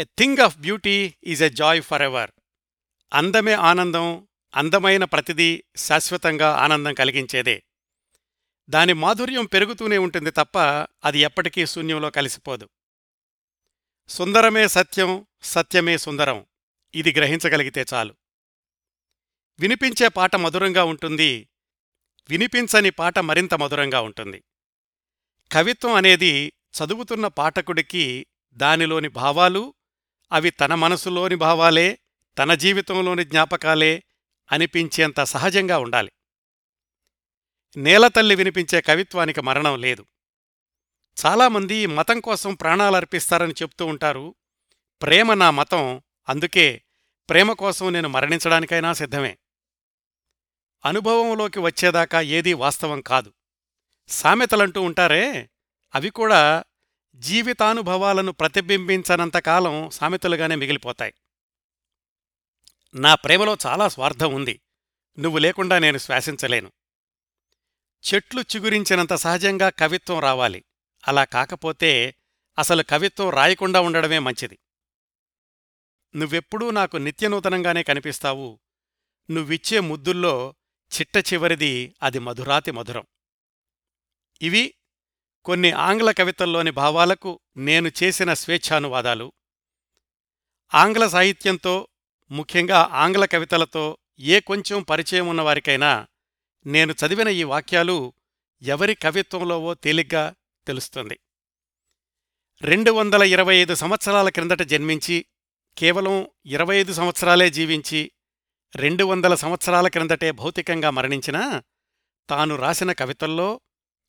A thing of beauty is a joy forever అందమే ఆనందం అందమైన ప్రతిదీ శాశ్వతంగా ఆనందం కలిగించేదే. దాని మాధుర్యం పెరుగుతూనే ఉంటుంది తప్ప అది ఎప్పటికీ శూన్యంలో కలిసిపోదు. సుందరమే సత్యం సత్యమే సుందరం. ఇది గ్రహించగలిగితే చాలు. వినిపించే పాట మధురంగా ఉంటుంది. వినిపించని పాట మరింత మధురంగా ఉంటుంది. కవిత్వం అనేది చదువుతున్న పాఠకుడికి దానిలోని భావాలు అవి తన మనసులోని భావాలే తన జీవితంలోని జ్ఞాపకాలే అనిపించేంత సహజంగా ఉండాలి. నేలతల్లి వినిపించే కవిత్వానికి మరణం లేదు. చాలామంది మతం కోసం ప్రాణాలర్పిస్తారని చెప్తూ ఉంటారు. ప్రేమ నా మతం అందుకే ప్రేమ కోసం నేను మరణించడానికైనా సిద్ధమే. అనుభవంలోకి వచ్చేదాకా ఏదీ వాస్తవం కాదు. సామెతలంటూ ఉంటారే అవి కూడా జీవితానుభవాలను ప్రతిబింబించనంతకాలం సామెతలుగానే మిగిలిపోతాయి. నా ప్రేమలో చాలా స్వార్థం ఉంది. నువ్వు లేకుండా నేను శ్వాసించలేను. చెట్లు చిగురించినంత సహజంగా కవిత్వం రావాలి. అలా కాకపోతే అసలు కవిత్వం రాయకుండా ఉండడమే మంచిది. నువ్వెప్పుడూ నాకు నిత్యనూతనంగానే కనిపిస్తావు. నువ్విచ్చే ముద్దుల్లో చిట్ట చివరిది అది మధురాతి మధురం. ఇవి కొన్ని ఆంగ్ల కవితల్లోని భావాలకు నేను చేసిన స్వేచ్ఛానువాదాలు. ఆంగ్ల సాహిత్యంతో ముఖ్యంగా ఆంగ్ల కవితలతో ఏ కొంచెం పరిచయం ఉన్నవారికైనా నేను చదివిన ఈ వాక్యాలు ఎవరి కవిత్వంలోవో తేలిగ్గా తెలుస్తుంది. రెండు వందల ఇరవై ఐదు సంవత్సరాల క్రిందట జన్మించి కేవలం ఇరవై ఐదు సంవత్సరాలే జీవించి రెండు వందల సంవత్సరాల క్రిందటే భౌతికంగా మరణించినా తాను రాసిన కవితల్లో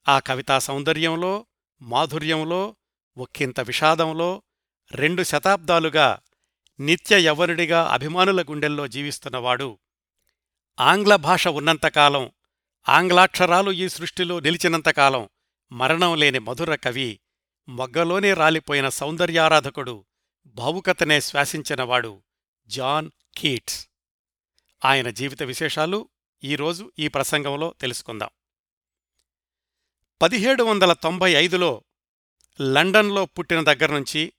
ఆ కవితా సౌందర్యంలో మాధుర్యంలో ఒక్కింత విషాదంలో రెండు శతాబ్దాలుగా నిత్య యవ్వనుడిగా అభిమానుల గుండెల్లో జీవిస్తున్నవాడు. ఆంగ్ల భాష ఉన్నంతకాలం ఆంగ్లాక్షరాలు ఈ సృష్టిలో నిలిచినంతకాలం మరణం లేని మధుర కవి మొగ్గలోనే రాలిపోయిన సౌందర్యారాధకుడు భావుకతనే శ్వాసించినవాడు జాన్ కీట్స్. ఆయన జీవిత విశేషాలు ఈరోజు ఈ ప్రసంగంలో తెలుసుకుందాం. పదిహేడు వందల తొంభై ఐదులో లండన్లో పుట్టిన దగ్గర్నుంచి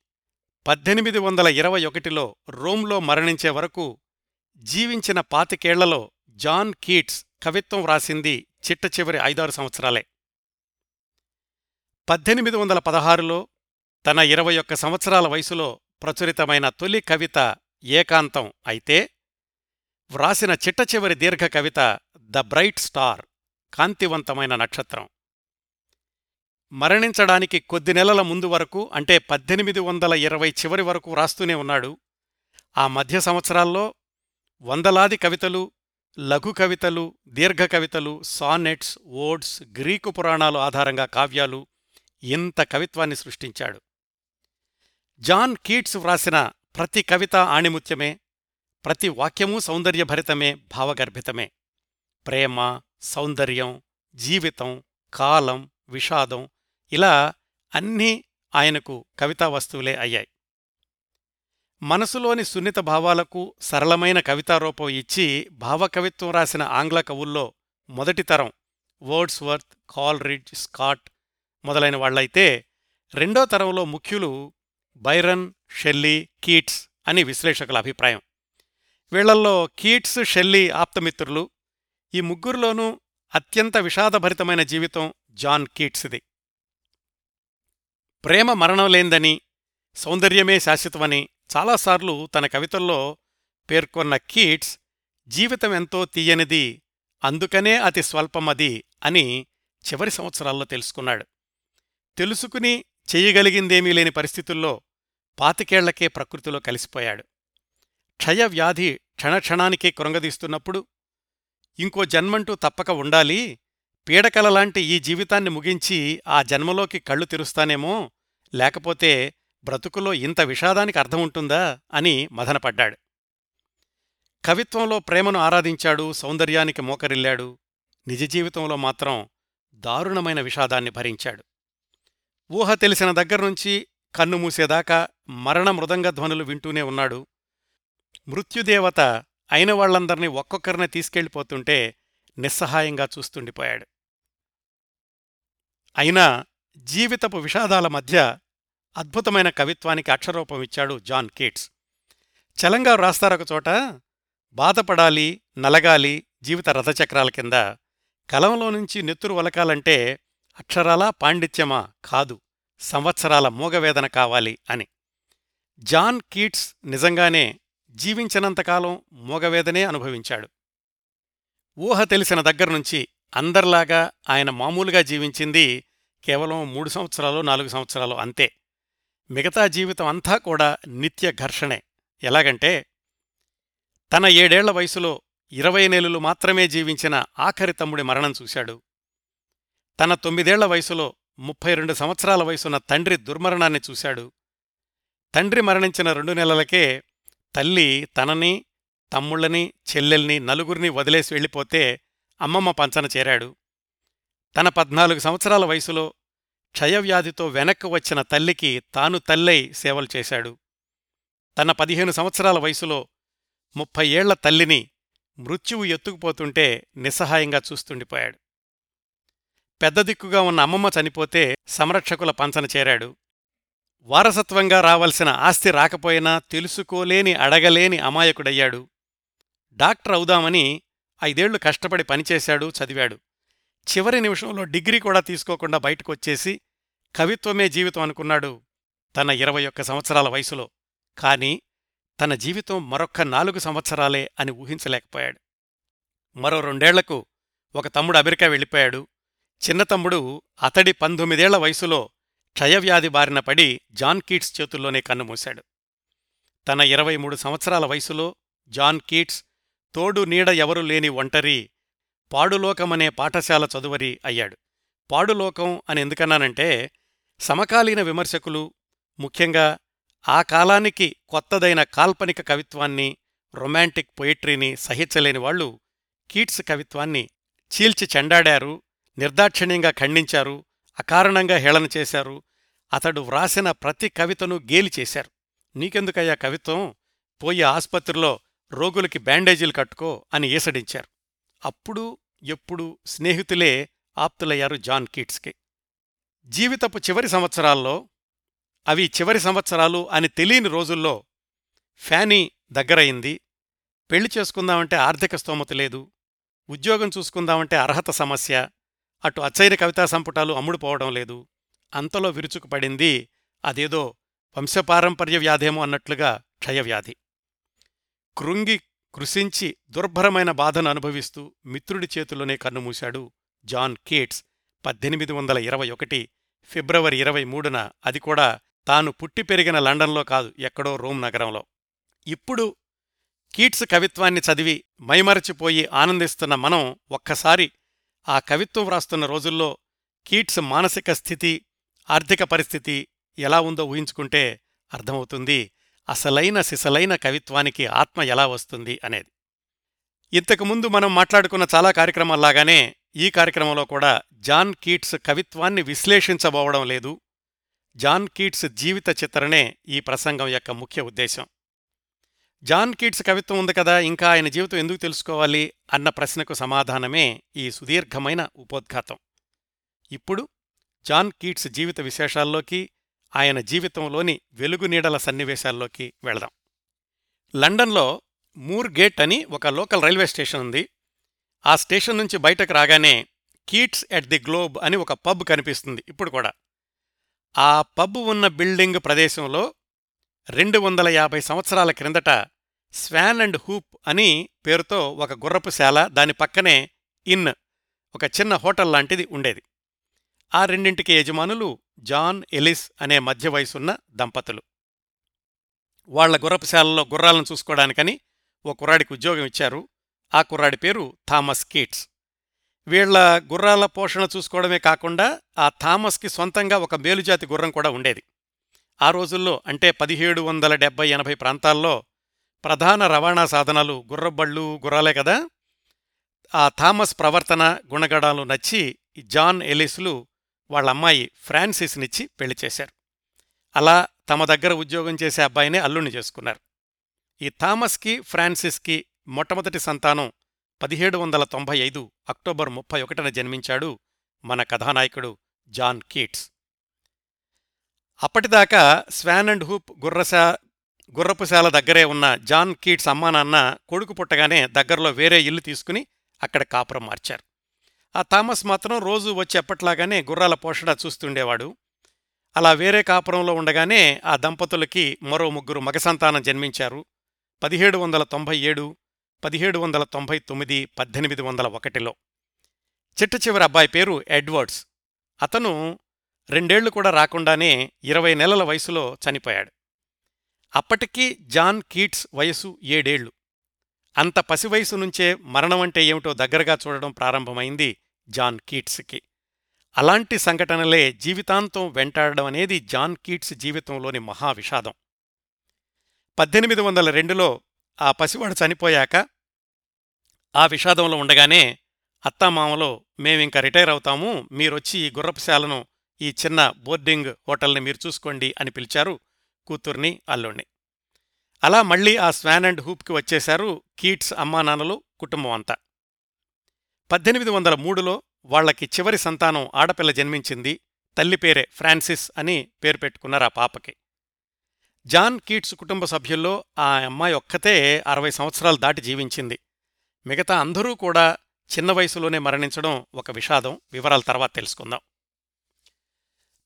పద్దెనిమిది వందల ఇరవై ఒకటిలో రోమ్లో మరణించే వరకు జీవించిన పాతికేళ్ళలో జాన్ కీట్స్ కవిత్వం వ్రాసింది చిట్ట చివరి ఐదారు సంవత్సరాలే. పద్దెనిమిది వందల పదహారులో తన ఇరవై ఒక్క సంవత్సరాల వయసులో ప్రచురితమైన తొలి కవిత ఏకాంతం అయితే వ్రాసిన చిట్ట చివరి దీర్ఘ కవిత ద బ్రైట్ స్టార్ కాంతివంతమైన నక్షత్రం. మరణించడానికి కొద్ది నెలల ముందు వరకు అంటే పద్దెనిమిది వందల ఇరవై చివరి వరకు రాస్తూనే ఉన్నాడు. ఆ మధ్య సంవత్సరాల్లో వందలాది కవితలు లఘు కవితలు దీర్ఘ కవితలు సానెట్స్ ఓడ్స్ గ్రీకు పురాణాలు ఆధారంగా కావ్యాలు ఇంత కవిత్వాన్ని సృష్టించాడు. జాన్ కీట్స్ వ్రాసిన ప్రతి కవిత ఆణిముత్యమే ప్రతి వాక్యమూ సౌందర్యభరితమే భావగర్భితమే. ప్రేమ సౌందర్యం జీవితం కాలం విషాదం ఇలా అన్నీ ఆయనకు కవితా వస్తువులే అయ్యాయి. మనసులోని సున్నిత భావాలకు సరళమైన కవితారూపం ఇచ్చి భావకవిత్వం రాసిన ఆంగ్ల కవుల్లో మొదటి తరం వర్డ్స్వర్త్ కాల్రిడ్జ్ స్కాట్ మొదలైన వాళ్ళైతే రెండో తరంలో ముఖ్యులు బైరన్ షెల్లీ కీట్స్ అని విశ్లేషకుల అభిప్రాయం. వీళ్ళల్లో కీట్స్ షెల్లీ ఆప్తమిత్రులు. ఈ ముగ్గురిలోనూ అత్యంత విషాదభరితమైన జీవితం జాన్ కీట్స్ది. ప్రేమ మరణం లేందని సౌందర్యమే శాశ్వతమని చాలాసార్లు తన కవితల్లో పేర్కొన్న కీట్స్ జీవితం ఎంతో తీయనిది అందుకనే అతి స్వల్పమది అని చివరి సంవత్సరాల్లో తెలుసుకున్నాడు. తెలుసుకుని చెయ్యగలిగిందేమీ లేని పరిస్థితుల్లో పాతికేళ్ళకే ప్రకృతిలో కలిసిపోయాడు. క్షయవ్యాధి క్షణక్షణానికే కృంగదీస్తున్నప్పుడు ఇంకో జన్మంటూ తప్పక ఉండాలి పీడకలలాంటి ఈ జీవితాన్ని ముగించి ఆ జన్మలోకి కళ్ళు తెరుస్తానేమో లేకపోతే బ్రతుకులో ఇంత విషాదానికి అర్థం ఉంటుందా అని మదనపడ్డాడు కవిత్వంలో ప్రేమను ఆరాధించాడు సౌందర్యానికి మోకరిల్లాడు నిజ జీవితంలో మాత్రం దారుణమైన విషాదాన్ని భరించాడు. ఊహ తెలిసిన దగ్గర్నుంచి కన్ను మూసేదాకా మరణ మృదంగ ధ్వనులు వింటూనే ఉన్నాడు. మృత్యుదేవత అయిన వాళ్ళందర్నీ ఒక్కొక్కరిని తీసుకెళ్ళిపోతుంటే నిస్సహాయంగా చూస్తుండిపోయాడు. అయినా జీవితపు విషాదాల మధ్య అద్భుతమైన కవిత్వానికి అక్షరూపం ఇచ్చాడు జాన్ కీట్స్. చలంగా రాస్తారొక చోట బాధపడాలి నలగాలి జీవిత రథచక్రాల కింద కలంలో నుంచి నెత్తురు వలకాలంటే అక్షరాలా పాండిత్యమా కాదు సంవత్సరాల మూగవేదన కావాలి అని. జాన్ కీట్స్ నిజంగానే జీవించినంతకాలం మూగవేదనే అనుభవించాడు. ఊహ తెలిసిన దగ్గర్నుంచి అందర్లాగా ఆయన మామూలుగా జీవించింది కేవలం మూడు సంవత్సరాలు నాలుగు సంవత్సరాలు అంతే. మిగతా జీవితం అంతా కూడా నిత్య ఘర్షణే. ఎలాగంటే తన ఏడేళ్ళ వయసులో ఇరవై నెలలు మాత్రమే జీవించిన ఆఖరి తమ్ముడి మరణం చూశాడు. తన తొమ్మిదేళ్ళ వయసులో ముప్పై రెండు సంవత్సరాల వయసున్న తండ్రి దుర్మరణాన్ని చూశాడు. తండ్రి మరణించిన రెండు నెలలకే తల్లి తనని తమ్ముళ్ళని చెల్లెల్ని నలుగురిని వదిలేసి వెళ్ళిపోతే అమ్మమ్మ పంచన చేరాడు. తన పద్నాలుగు సంవత్సరాల వయసులో క్షయవ్యాధితో వెనక్కు వచ్చిన తల్లికి తాను తల్లై సేవలు చేశాడు. తన పదిహేను సంవత్సరాల వయసులో ముప్పై ఏళ్ళ తల్లిని మృత్యువు ఎత్తుకుపోతుంటే నిస్సహాయంగా చూస్తుండిపోయాడు. పెద్ద దిక్కుగా ఉన్న అమ్మమ్మ చనిపోతే సంరక్షకుల పంచన చేరాడు. వారసత్వంగా రావలసిన ఆస్తి రాకపోయినా తెలుసుకోలేని అడగలేని అమాయకుడయ్యాడు. డాక్టర్ అవుదామని ఐదేళ్ళు కష్టపడి పనిచేశాడు చదివాడు. చివరి నిమిషంలో డిగ్రీ కూడా తీసుకోకుండా బయటకొచ్చేసి కవిత్వమే జీవితం అనుకున్నాడు తన ఇరవై ఒక్క సంవత్సరాల వయసులో. కాని తన జీవితం మరొక్క నాలుగు సంవత్సరాలే అని ఊహించలేకపోయాడు. మరో రెండేళ్ళకు ఒక తమ్ముడు అమెరికా వెళ్ళిపోయాడు. చిన్న తమ్ముడు అతడి పంతొమ్మిదేళ్ళ వయసులో క్షయవ్యాధి బారిన పడి జాన్ కీట్స్ చేతుల్లోనే కన్నుమూశాడు తన ఇరవై మూడు సంవత్సరాల వయసులో జాన్ కీట్స్ తోడు నీడ ఎవరు లేని ఒంటరి పాడులోకమనే పాఠశాల చదువరి అయ్యాడు. పాడులోకం అని ఎందుకన్నానంటే సమకాలీన విమర్శకులు ముఖ్యంగా ఆ కాలానికి కొత్తదైన కాల్పనిక కవిత్వాన్ని రొమాంటిక్ పొయిట్రీని సహించలేని వాళ్ళు కీట్స్ కవిత్వాన్ని చీల్చి చెండాడారు నిర్దాక్షిణ్యంగా ఖండించారు అకారణంగా హేళన చేశారు. అతడు వ్రాసిన ప్రతి కవితను గేలి చేశారు. నీకెందుకయ్యా కవిత్వం? పోయి ఆస్పత్రిలో రోగులకి బ్యాండేజీలు కట్టుకో అని ఈసడించారు అప్పుడు ఎప్పుడు స్నేహితులే ఆప్తులయ్యారు జాన్ కీట్స్కి. జీవితపు చివరి సంవత్సరాల్లో అవి చివరి సంవత్సరాలు అని తెలియని రోజుల్లో ఫ్యానీ దగ్గరయింది పెళ్ళి చేసుకుందామంటే ఆర్థిక స్తోమత లేదు. ఉద్యోగం చూసుకుందామంటే అర్హత సమస్య. అటు అచ్చైన కవితా సంపుటాలు అమ్ముడుపోవడం లేదు. అంతలో విరుచుకుపడింది అదేదో వంశపారంపర్య వ్యాధేమో అన్నట్లుగా క్షయవ్యాధి. కృంగి కృశించి దుర్భరమైన బాధను అనుభవిస్తూ మిత్రుడి చేతుల్లోనే కన్నుమూశాడు జాన్ కీట్స్. పద్దెనిమిది వందల ఇరవై ఒకటి ఫిబ్రవరి ఇరవై మూడున అది కూడా తాను పుట్టి పెరిగిన లండన్లో కాదు ఎక్కడో రోమ్ నగరంలో. ఇప్పుడు కీట్స్ కవిత్వాన్ని చదివి మైమరచిపోయి ఆనందిస్తున్న మనం ఒక్కసారి ఆ కవిత్వం వ్రాస్తున్న రోజుల్లో కీట్స్ మానసిక స్థితి ఆర్థిక పరిస్థితి ఎలా ఉందో ఊహించుకుంటే అర్థమవుతుంది. అసలైన సిసలైన కవిత్వానికి ఆత్మ ఎలా వస్తుంది అనేది. ఇంతకుముందు మనం మాట్లాడుకున్న చాలా కార్యక్రమాల్లాగానే ఈ కార్యక్రమంలో కూడా జాన్ కీట్స్ కవిత్వాన్ని విశ్లేషించబోవడం లేదు. జాన్ కీట్స్ జీవిత చిత్రణే ఈ ప్రసంగం యొక్క ముఖ్య ఉద్దేశం. జాన్ కీట్స్ కవిత్వం ఉంది కదా ఇంకా ఆయన జీవితం ఎందుకు తెలుసుకోవాలి అన్న ప్రశ్నకు సమాధానమే ఈ సుదీర్ఘమైన ఉపోద్ఘాతం. ఇప్పుడు జాన్ కీట్స్ జీవిత విశేషాల్లోకి ఆయన జీవితంలోని వెలుగునీడల సన్నివేశాల్లోకి వెళదాం. లండన్లో మూర్ గేట్ అని ఒక లోకల్ రైల్వే స్టేషన్ ఉంది. ఆ స్టేషన్ నుంచి బయటకు రాగానే కీట్స్ ఎట్ ది గ్లోబ్ అని ఒక పబ్ కనిపిస్తుంది ఇప్పుడు కూడా. ఆ పబ్ ఉన్న బిల్డింగ్ ప్రదేశంలో రెండు వందల యాభై సంవత్సరాల క్రిందట స్వాన్ అండ్ హూప్ అని పేరుతో ఒక గుర్రపుశాల దాని పక్కనే ఇన్ ఒక చిన్న హోటల్ లాంటిది ఉండేది. ఆ రెండింటికి యజమానులు జాన్ ఎలిస్ అనే మధ్య వయసున్న దంపతులు. వాళ్ళ గుర్రపుశాలలో గుర్రాలను చూసుకోవడానికని ఓ కుర్రాడికి ఉద్యోగం ఇచ్చారు. ఆ కుర్రాడి పేరు థామస్ కీట్స్. వీళ్ళ గుర్రాల పోషణ చూసుకోవడమే కాకుండా ఆ థామస్కి సొంతంగా ఒక మేలుజాతి గుర్రం కూడా ఉండేది. ఆ రోజుల్లో అంటే పదిహేడు వందల డెబ్బై ఎనభై ప్రాంతాల్లో ప్రధాన రవాణా సాధనాలు గుర్రబళ్ళు గుర్రాలే కదా. ఆ థామస్ ప్రవర్తన గుణగణాలు నచ్చి జాన్ ఎలిస్లు వాళ్ళ అమ్మాయి ఫ్రాన్సిస్నిచ్చి పెళ్ళి చేశారు. అలా తమ దగ్గర ఉద్యోగం చేసే అబ్బాయినే అల్లుణ్ణి చేసుకున్నారు. ఈ థామస్కి ఫ్రాన్సిస్కి మొట్టమొదటి సంతానం పదిహేడు వందల తొంభై ఐదు అక్టోబర్ ముప్పై ఒకటిన జన్మించాడు మన కథానాయకుడు జాన్ కీట్స్. అప్పటిదాకా స్వాన్ అండ్ హూప్ గుర్రశా గుర్రపుశాల దగ్గరే ఉన్న జాన్ కీట్స్ అమ్మానాన్న కొడుకు పుట్టగానే దగ్గరలో వేరే ఇల్లు తీసుకుని అక్కడ కాపురం మార్చారు. ఆ థామస్ మాత్రం రోజు వచ్చి ఎప్పట్లాగానే గుర్రాల పోషణ చూస్తుండేవాడు. అలా వేరే కాపురంలో ఉండగానే ఆ దంపతులకి మరో ముగ్గురు మగ సంతానం జన్మించారు. పదిహేడు వందల తొంభై ఏడు పదిహేడు వందల తొంభై తొమ్మిది పద్దెనిమిది వందల ఒకటిలో. చిట్ట చివరి అబ్బాయి పేరు ఎడ్వర్డ్స్. అతను రెండేళ్ళు కూడా రాకుండానే ఇరవై నెలల వయసులో చనిపోయాడు. అప్పటికీ జాన్ కీట్స్ వయసు ఏడేళ్ళు. అంత పసివయసు నుంచే నుంచే మరణమంటే ఏమిటో దగ్గరగా చూడడం ప్రారంభమైంది జాన్ కీట్స్కి. అలాంటి సంఘటనలే జీవితాంతం వెంటాడడం అనేది జాన్ కీట్స్ జీవితంలోని మహావిషాదం. పద్దెనిమిది వందల రెండులో ఆ పసివాడు చనిపోయాక ఆ విషాదంలో ఉండగానే అత్తామామలో మేమింక రిటైర్ అవుతాము మీరొచ్చి ఈ గుర్రపుశాలను ఈ చిన్న బోర్డింగ్ హోటల్ని మీరు చూసుకోండి అని పిలిచారు కూతుర్ని అల్లుణ్ణి. అలా మళ్ళీ ఆ స్వాన్ అండ్ హూప్కి వచ్చేశారు కీట్స్ అమ్మానాన్నలు కుటుంబం అంతా. పద్దెనిమిది వందల మూడులో వాళ్ళకి చివరి సంతానం ఆడపిల్ల జన్మించింది తల్లి పేరే ఫ్రాన్సిస్ అని పేరు పెట్టుకున్నారు ఆ పాపకి. జాన్ కీట్స్ కుటుంబ సభ్యుల్లో ఆ అమ్మాయి ఒక్కతే అరవై సంవత్సరాలు దాటి జీవించింది. మిగతా అందరూ కూడా చిన్న వయసులోనే మరణించడం ఒక విషాదం వివరాల తర్వాత తెలుసుకుందాం.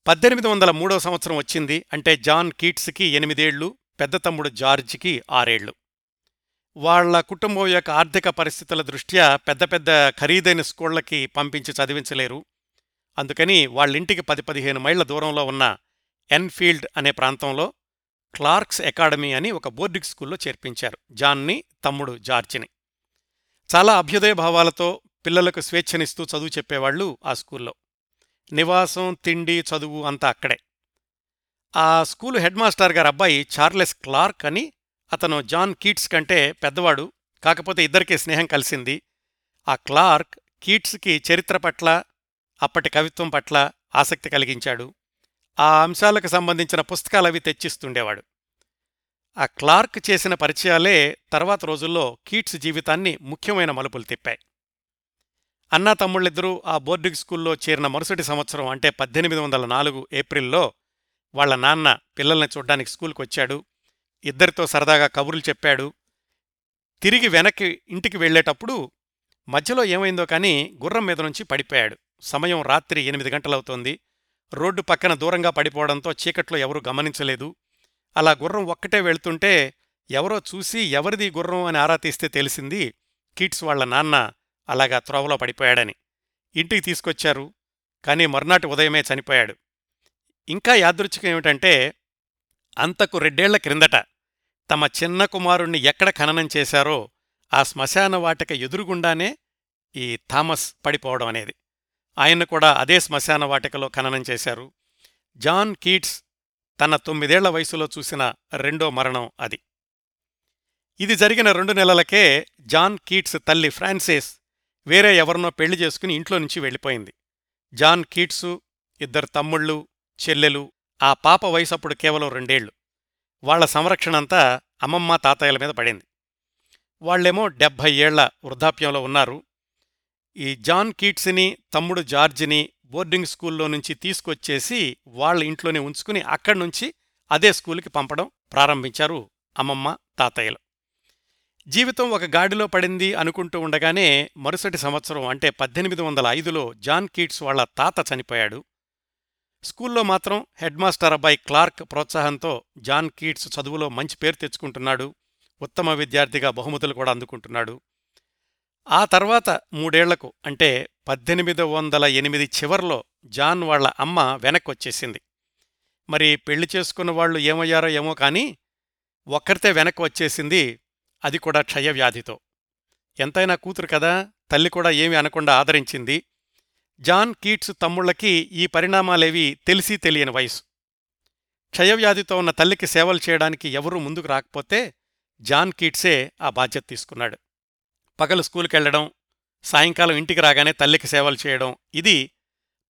పద్దెనిమిది వందల మూడో సంవత్సరం వచ్చింది అంటే జాన్ కీట్స్కి ఎనిమిదేళ్ళు పెద్ద తమ్ముడు జార్జికి ఆరేళ్ళు వాళ్ళ కుటుంబం యొక్క ఆర్థిక పరిస్థితుల దృష్ట్యా పెద్ద పెద్ద ఖరీదైన స్కూళ్ళకి పంపించి చదివించలేరు. అందుకని వాళ్ళింటికి పది పదిహేను మైళ్ళ దూరంలో ఉన్న ఎన్ఫీల్డ్ అనే ప్రాంతంలో క్లార్క్స్ అకాడమీ అని ఒక బోర్డింగ్ స్కూల్లో చేర్పించారు జాన్ని తమ్ముడు జార్జిని. చాలా అభ్యుదయ భావాలతో పిల్లలకు స్వేచ్ఛనిస్తూ చదువు చెప్పేవాళ్ళు ఆ స్కూల్లో. నివాసం తిండి చదువు అంతా అక్కడే. ఆ స్కూలు హెడ్ మాస్టర్ గారి అబ్బాయి చార్లెస్ క్లార్క్ అని అతను జాన్ కీట్స్ కంటే పెద్దవాడు కాకపోతే ఇద్దరికీ స్నేహం కలిసింది. ఆ క్లార్క్ కీట్స్కి చరిత్ర పట్ల అప్పటి కవిత్వం పట్ల ఆసక్తి కలిగించాడు. ఆ అంశాలకు సంబంధించిన పుస్తకాలవి తెచ్చిస్తుండేవాడు. ఆ క్లార్క్ చేసిన పరిచయాలే తర్వాత రోజుల్లో కీట్స్ జీవితాన్ని ముఖ్యమైన మలుపులు తిప్పాయి. అన్నా తమ్ముళ్ళిద్దరూ ఆ బోర్డింగ్ స్కూల్లో చేరిన మరుసటి సంవత్సరం అంటే పద్దెనిమిది వందల నాలుగు ఏప్రిల్లో వాళ్ళ నాన్న పిల్లల్ని చూడ్డానికి స్కూల్కి వచ్చాడు. ఇద్దరితో సరదాగా కబుర్లు చెప్పాడు. తిరిగి వెనక్కి ఇంటికి వెళ్ళేటప్పుడు మధ్యలో ఏమైందో కానీ గుర్రం మీద నుంచి పడిపోయాడు. సమయం రాత్రి ఎనిమిది గంటలవుతోంది. రోడ్డు పక్కన దూరంగా పడిపోవడంతో చీకట్లో ఎవరూ గమనించలేదు. అలా గుర్రం ఒక్కటే వెళ్తుంటే ఎవరో చూసి ఎవరిది గుర్రం అని ఆరా తీస్తే తెలిసింది కిట్స్ వాళ్ళ నాన్న అలాగా త్రోవలో పడిపోయాడని. ఇంటికి తీసుకొచ్చారు. కానీ మర్నాటి ఉదయమే చనిపోయాడు. ఇంకా యాదృచ్ఛికం ఏమిటంటే అంతకు రెండేళ్ళ క్రిందట తమ చిన్న కుమారుణ్ణి ఎక్కడ ఖననం చేశారో ఆ శ్మశాన వాటిక ఎదురుగుండానే ఈ థామస్ పడిపోవడం అనేది. ఆయన కూడా అదే శ్మశాన వాటికలో ఖననం చేశారు. జాన్ కీట్స్ తన తొమ్మిదేళ్ళ వయసులో చూసిన రెండో మరణం అది. ఇది జరిగిన రెండు నెలలకే జాన్ కీట్స్ తల్లి ఫ్రాన్సిస్ వేరే ఎవరినో పెళ్ళి చేసుకుని ఇంట్లో నుంచి వెళ్ళిపోయింది. జాన్ కీట్సు ఇద్దరు తమ్ముళ్ళు చెల్లెలు ఆ పాప వయసప్పుడు కేవలం రెండేళ్ళు. వాళ్ళ సంరక్షణంతా అమ్మమ్మ తాతయ్యల మీద పడింది. వాళ్ళేమో డెబ్భై ఏళ్ళ వృద్ధాప్యంలో ఉన్నారు. ఈ జాన్ కీట్స్ని తమ్ముడు జార్జిని బోర్డింగ్ స్కూల్లో నుంచి తీసుకొచ్చేసి వాళ్ళ ఇంట్లోనే ఉంచుకుని అక్కడి నుంచి అదే స్కూల్కి పంపడం ప్రారంభించారు అమ్మమ్మ తాతయ్యలు. జీవితం ఒక గాడిలో పడింది అనుకుంటూ ఉండగానే మరుసటి సంవత్సరం అంటే పద్దెనిమిది వందల ఐదులో జాన్ కీట్స్ వాళ్ళ తాత చనిపోయాడు. స్కూల్లో మాత్రం హెడ్ మాస్టర్ అబ్బాయి క్లార్క్ ప్రోత్సాహంతో జాన్ కీట్స్ చదువులో మంచి పేరు తెచ్చుకుంటున్నాడు. ఉత్తమ విద్యార్థిగా బహుమతులు కూడా అందుకుంటున్నాడు. ఆ తర్వాత మూడేళ్ళకు అంటే పద్దెనిమిది వందల ఎనిమిది చివర్లో జాన్ వాళ్ళ అమ్మ వెనక్కొచ్చేసింది. మరి పెళ్ళి చేసుకున్న వాళ్ళు ఏమయ్యారో ఏమో కానీ ఒక్కరితే వెనక్కి వచ్చేసింది అది కూడా క్షయవ్యాధితో. ఎంతైనా కూతురు కదా తల్లి కూడా ఏమీ అనకుండా ఆదరించింది. జాన్ కీట్స్ తమ్ముళ్ళకి ఈ పరిణామాలేవి తెలిసి తెలియని వయసు. క్షయవ్యాధితో ఉన్న తల్లికి సేవలు చేయడానికి ఎవరూ ముందుకు రాకపోతే జాన్ కీట్సే ఆ బాధ్యత తీసుకున్నాడు. పగలు స్కూల్కెళ్ళడం సాయంకాలం ఇంటికి రాగానే తల్లికి సేవలు చేయడం ఇది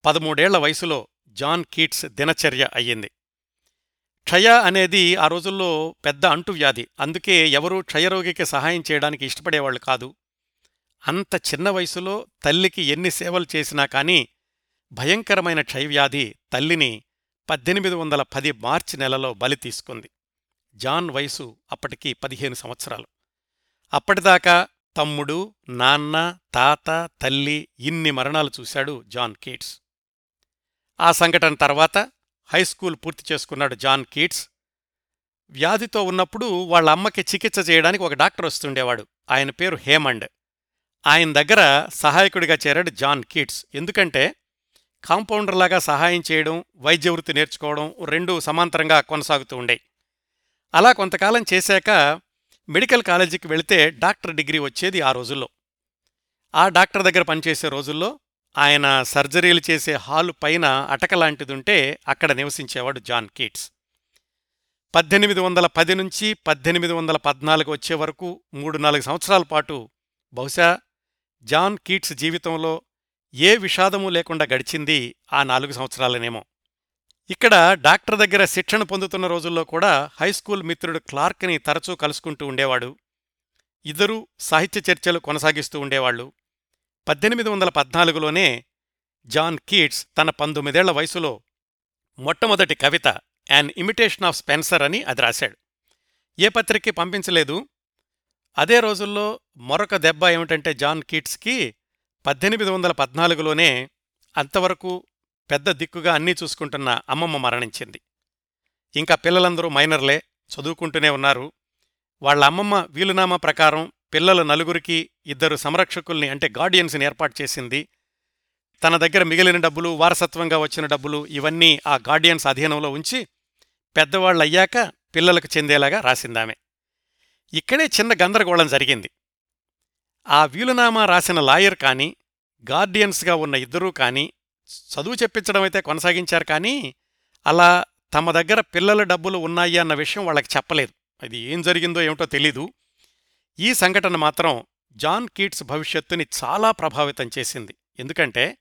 పదమూడేళ్ళ వయసులో జాన్ కీట్స్ దినచర్య అయ్యింది. క్షయ అనేది ఆ రోజుల్లో పెద్ద అంటువ్యాధి. అందుకే ఎవరూ క్షయరోగికి సహాయం చేయడానికి ఇష్టపడేవాళ్ళు కాదు. అంత చిన్న వయసులో తల్లికి ఎన్ని సేవలు చేసినా కానీ భయంకరమైన క్షయవ్యాధి తల్లిని పద్దెనిమిది వందల పది మార్చి నెలలో బలి తీసుకుంది. జాన్ వయసు అప్పటికి పదిహేను సంవత్సరాలు. అప్పటిదాకా తమ్ముడు నాన్న తాత తల్లి ఇన్ని మరణాలు చూశాడు జాన్ కీట్స్. ఆ సంఘటన తర్వాత హైస్కూల్ పూర్తి చేసుకున్నాడు జాన్ కీట్స్. వ్యాధితో ఉన్నప్పుడు వాళ్ళ అమ్మకి చికిత్స చేయడానికి ఒక డాక్టర్ వస్తుండేవాడు. ఆయన పేరు హేమండ్. ఆయన దగ్గర సహాయకుడిగా చేరాడు జాన్ కీట్స్. ఎందుకంటే కాంపౌండర్లాగా సహాయం చేయడం వైద్య వృత్తి నేర్చుకోవడం రెండూ సమాంతరంగా కొనసాగుతూ ఉండే అలా కొంతకాలం చేశాక మెడికల్ కాలేజీకి వెళితే డాక్టర్ డిగ్రీ వచ్చేది ఆ రోజుల్లో. ఆ డాక్టర్ దగ్గర పనిచేసే రోజుల్లో ఆయన సర్జరీలు చేసే హాలు పైన అటక లాంటిదుంటే అక్కడ నివసించేవాడు జాన్ కీట్స్. పద్దెనిమిది వందల పది నుంచి పద్దెనిమిది వందల పద్నాలుగు వచ్చే వరకు మూడు నాలుగు సంవత్సరాల పాటు బహుశా జాన్ కీట్స్ జీవితంలో ఏ విషాదమూ లేకుండా గడిచింది ఆ నాలుగు సంవత్సరాలనేమో. ఇక్కడ డాక్టర్ దగ్గర శిక్షణ పొందుతున్న రోజుల్లో కూడా హైస్కూల్ మిత్రుడు క్లార్క్ని తరచూ కలుసుకుంటూ ఉండేవాడు. ఇద్దరూ సాహిత్య చర్చలు కొనసాగిస్తూ ఉండేవాళ్ళు పద్దెనిమిది వందల పద్నాలుగులోనే జాన్ కీట్స్ తన పంతొమ్మిదేళ్ళ వయసులో మొట్టమొదటి కవిత యాన్ ఇమిటేషన్ ఆఫ్ స్పెన్సర్ అని అది రాశాడు. ఏ పత్రికకి పంపించలేదు. అదే రోజుల్లో మరొక దెబ్బ ఏమిటంటే జాన్ కీట్స్కి పద్దెనిమిది వందల పద్నాలుగులోనే అంతవరకు పెద్ద దిక్కుగా అన్నీ చూసుకుంటున్న అమ్మమ్మ మరణించింది. ఇంకా పిల్లలందరూ మైనర్లే చదువుకుంటూనే ఉన్నారు. వాళ్ళ అమ్మమ్మ వీలునామా ప్రకారం పిల్లల నలుగురికి ఇద్దరు సంరక్షకుల్ని అంటే గార్డియన్స్ని ఏర్పాటు చేసింది. తన దగ్గర మిగిలిన డబ్బులు వారసత్వంగా వచ్చిన డబ్బులు ఇవన్నీ ఆ గార్డియన్స్ అధీనంలో ఉంచి పెద్దవాళ్ళయ్యాక పిల్లలకు చెందేలాగా రాసిందామే. ఇక్కడే చిన్న గందరగోళం జరిగింది. ఆ వీలునామా రాసిన లాయర్ కానీ గార్డియన్స్గా ఉన్న ఇద్దరూ కానీ చదువు చెప్పించడం అయితే కొనసాగించారు కానీ అలా తమ దగ్గర పిల్లల డబ్బులు ఉన్నాయి అన్న విషయం వాళ్ళకి చెప్పలేదు. అది ఏం జరిగిందో ఏమిటో తెలీదు. ఈ సంఘటన మాత్రం జాన్ కీట్స్ భవిష్యత్తుని చాలా ప్రభావితం చేసింది. ఎందుకంటే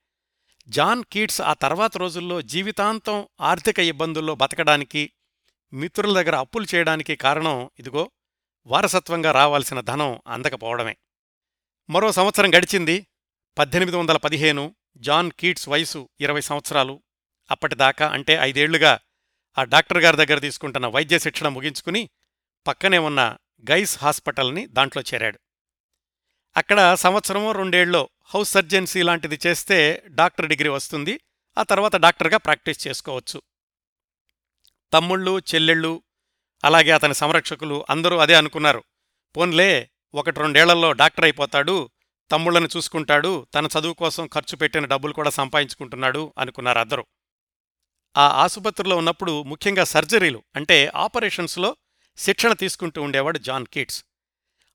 జాన్ కీట్స్ ఆ తర్వాత రోజుల్లో జీవితాంతం ఆర్థిక ఇబ్బందుల్లో బతకడానికి మిత్రుల దగ్గర అప్పులు చేయడానికి కారణం ఇదిగో వారసత్వంగా రావాల్సిన ధనం అందకపోవడమే. మరో సంవత్సరం గడిచింది. పద్దెనిమిది వందల పదిహేను జాన్ కీట్స్ వయసు ఇరవై సంవత్సరాలు. అప్పటిదాకా అంటే ఐదేళ్ళుగా ఆ డాక్టర్ గారి దగ్గర తీసుకుంటున్న వైద్య శిక్షణ ముగించుకుని పక్కనే ఉన్న గైస్ హాస్పిటల్ని దాంట్లో చేరాడు. అక్కడ సంవత్సరమో రెండేళ్ళో హౌస్ సర్జెన్సీ లాంటిది చేస్తే డాక్టర్ డిగ్రీ వస్తుంది. ఆ తర్వాత డాక్టర్గా ప్రాక్టీస్ చేసుకోవచ్చు. తమ్ముళ్ళు చెల్లెళ్ళు అలాగే అతని సంరక్షకులు అందరూ అదే అనుకున్నారు. పోన్లే ఒకటి రెండేళ్ళలో డాక్టర్ అయిపోతాడు తమ్ముళ్ళని చూసుకుంటాడు తన చదువు కోసం ఖర్చు పెట్టిన డబ్బులు కూడా సంపాదించుకుంటున్నాడు అనుకున్నారు అందరూ. ఆ ఆసుపత్రిలో ఉన్నప్పుడు ముఖ్యంగా సర్జరీలు అంటే ఆపరేషన్స్లో శిక్షణ తీసుకుంటూ ఉండేవాడు జాన్ కీట్స్.